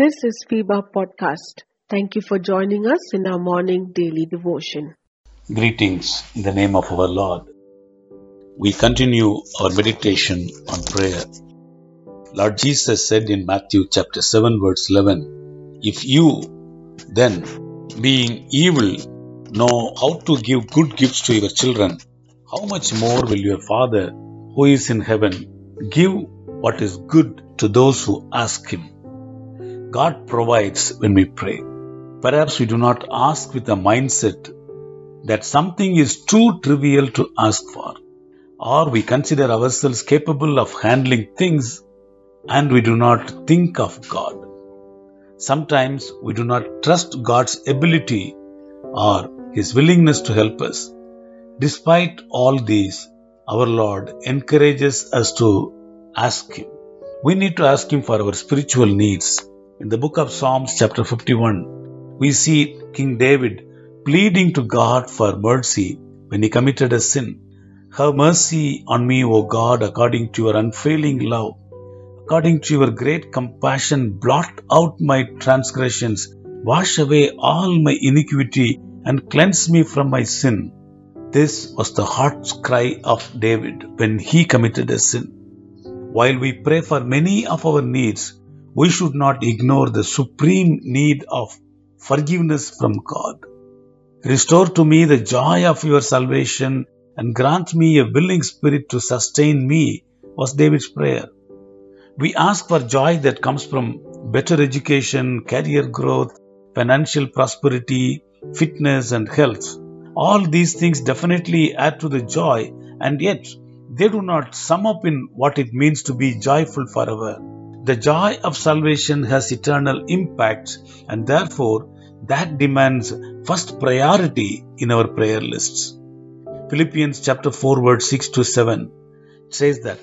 This is FEBA Podcast. Thank you for joining us in our morning daily devotion. Greetings in the name of our Lord. We continue our meditation on prayer. Lord Jesus said in Matthew chapter 7 verse 11, If you then, being evil, know how to give good gifts to your children, how much more will your Father who is in heaven give what is good to those who ask him? God provides when we pray. Perhaps we do not ask with a mindset that something is too trivial to ask for, or we consider ourselves capable of handling things and we do not think of God. Sometimes we do not trust God's ability or His willingness to help us. Despite all these, our Lord encourages us to ask Him. We need to ask Him for our spiritual needs in the book of Psalms, chapter 51, we see King David pleading to God for mercy when he committed a sin. Have mercy on me, O God, according to your unfailing love. According to your great compassion, blot out my transgressions, wash away all my iniquity, and cleanse me from my sin. This was the heart's cry of David when he committed a sin. While we pray for many of our needs, we should not ignore the supreme need of forgiveness from God. Restore to me the joy of your salvation and grant me a willing spirit to sustain me, was David's prayer. We ask for joy that comes from better education, career growth, financial prosperity, fitness, and health. All these things definitely add to the joy, and yet they do not sum up in what it means to be joyful forever. The joy of salvation has eternal impact and therefore that demands first priority in our prayer lists. Philippians chapter 4 verse 6 to 7 says that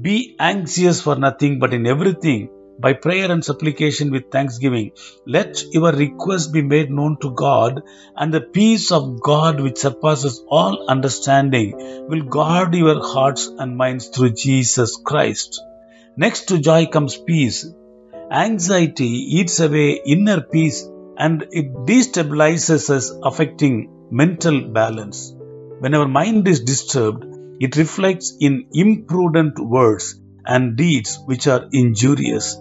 be anxious for nothing but in everything by prayer and supplication with thanksgiving let your requests be made known to God and the peace of God which surpasses all understanding will guard your hearts and minds through Jesus Christ. Next to joy comes peace. Anxiety eats away inner peace and it destabilizes us, affecting mental balance. When our mind is disturbed, it reflects in imprudent words and deeds which are injurious.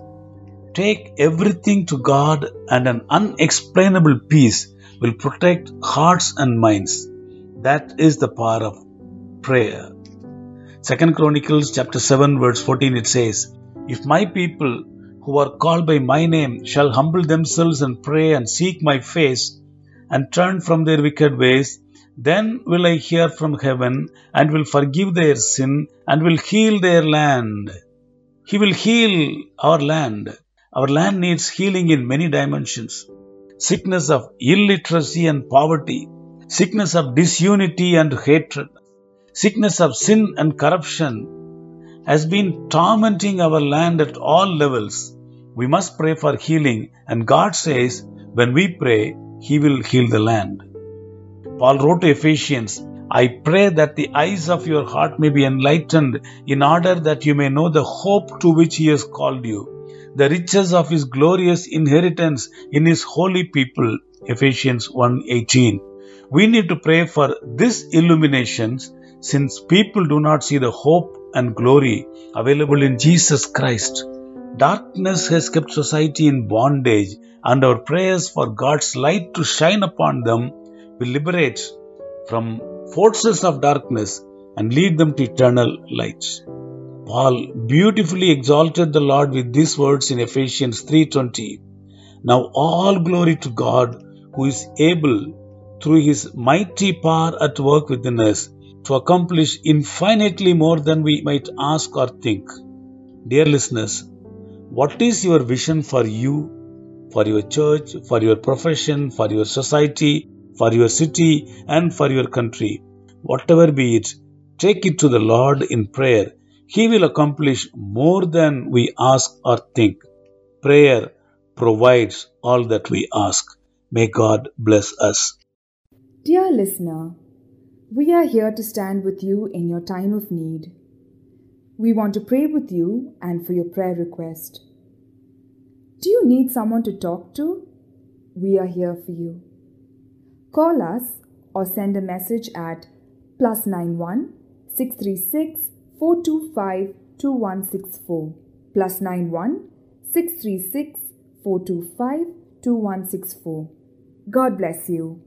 Take everything to God, and an unexplainable peace will protect hearts and minds. That is the power of prayer. Second Chronicles chapter 7 verse 14 it says, If my people who are called by my name shall humble themselves and pray and seek my face and turn from their wicked ways, then will I hear from heaven and will forgive their sin and will heal their land. He will heal our land. Our land needs healing in many dimensions. Sickness of illiteracy and poverty, sickness of disunity and hatred, sickness of sin and corruption has been tormenting our land at all levels. We must pray for healing, and God says, when we pray, He will heal the land. Paul wrote to Ephesians, I pray that the eyes of your heart may be enlightened in order that you may know the hope to which He has called you, the riches of His glorious inheritance in His holy people. Ephesians 1:18. We need to pray for this illuminations since people do not see the hope and glory available in Jesus Christ. Darkness has kept society in bondage, and our prayers for God's light to shine upon them will liberate from forces of darkness and lead them to eternal light. Paul beautifully exalted the Lord with these words in Ephesians 3:20. Now all glory to God who is able through his mighty power at work within us to accomplish infinitely more than we might ask or think. Dear listeners, what is your vision for you, for your church, for your profession, for your society, for your city, and for your country? Whatever be it, take it to the Lord in prayer. He will accomplish more than we ask or think. Prayer provides all that we ask. May God bless us. Dear listener, we are here to stand with you in your time of need. We want to pray with you and for your prayer request. Do you need someone to talk to? We are here for you. Call us or send a message at plus 91 636 425 2164 plus 91 636 425 2164. God bless you.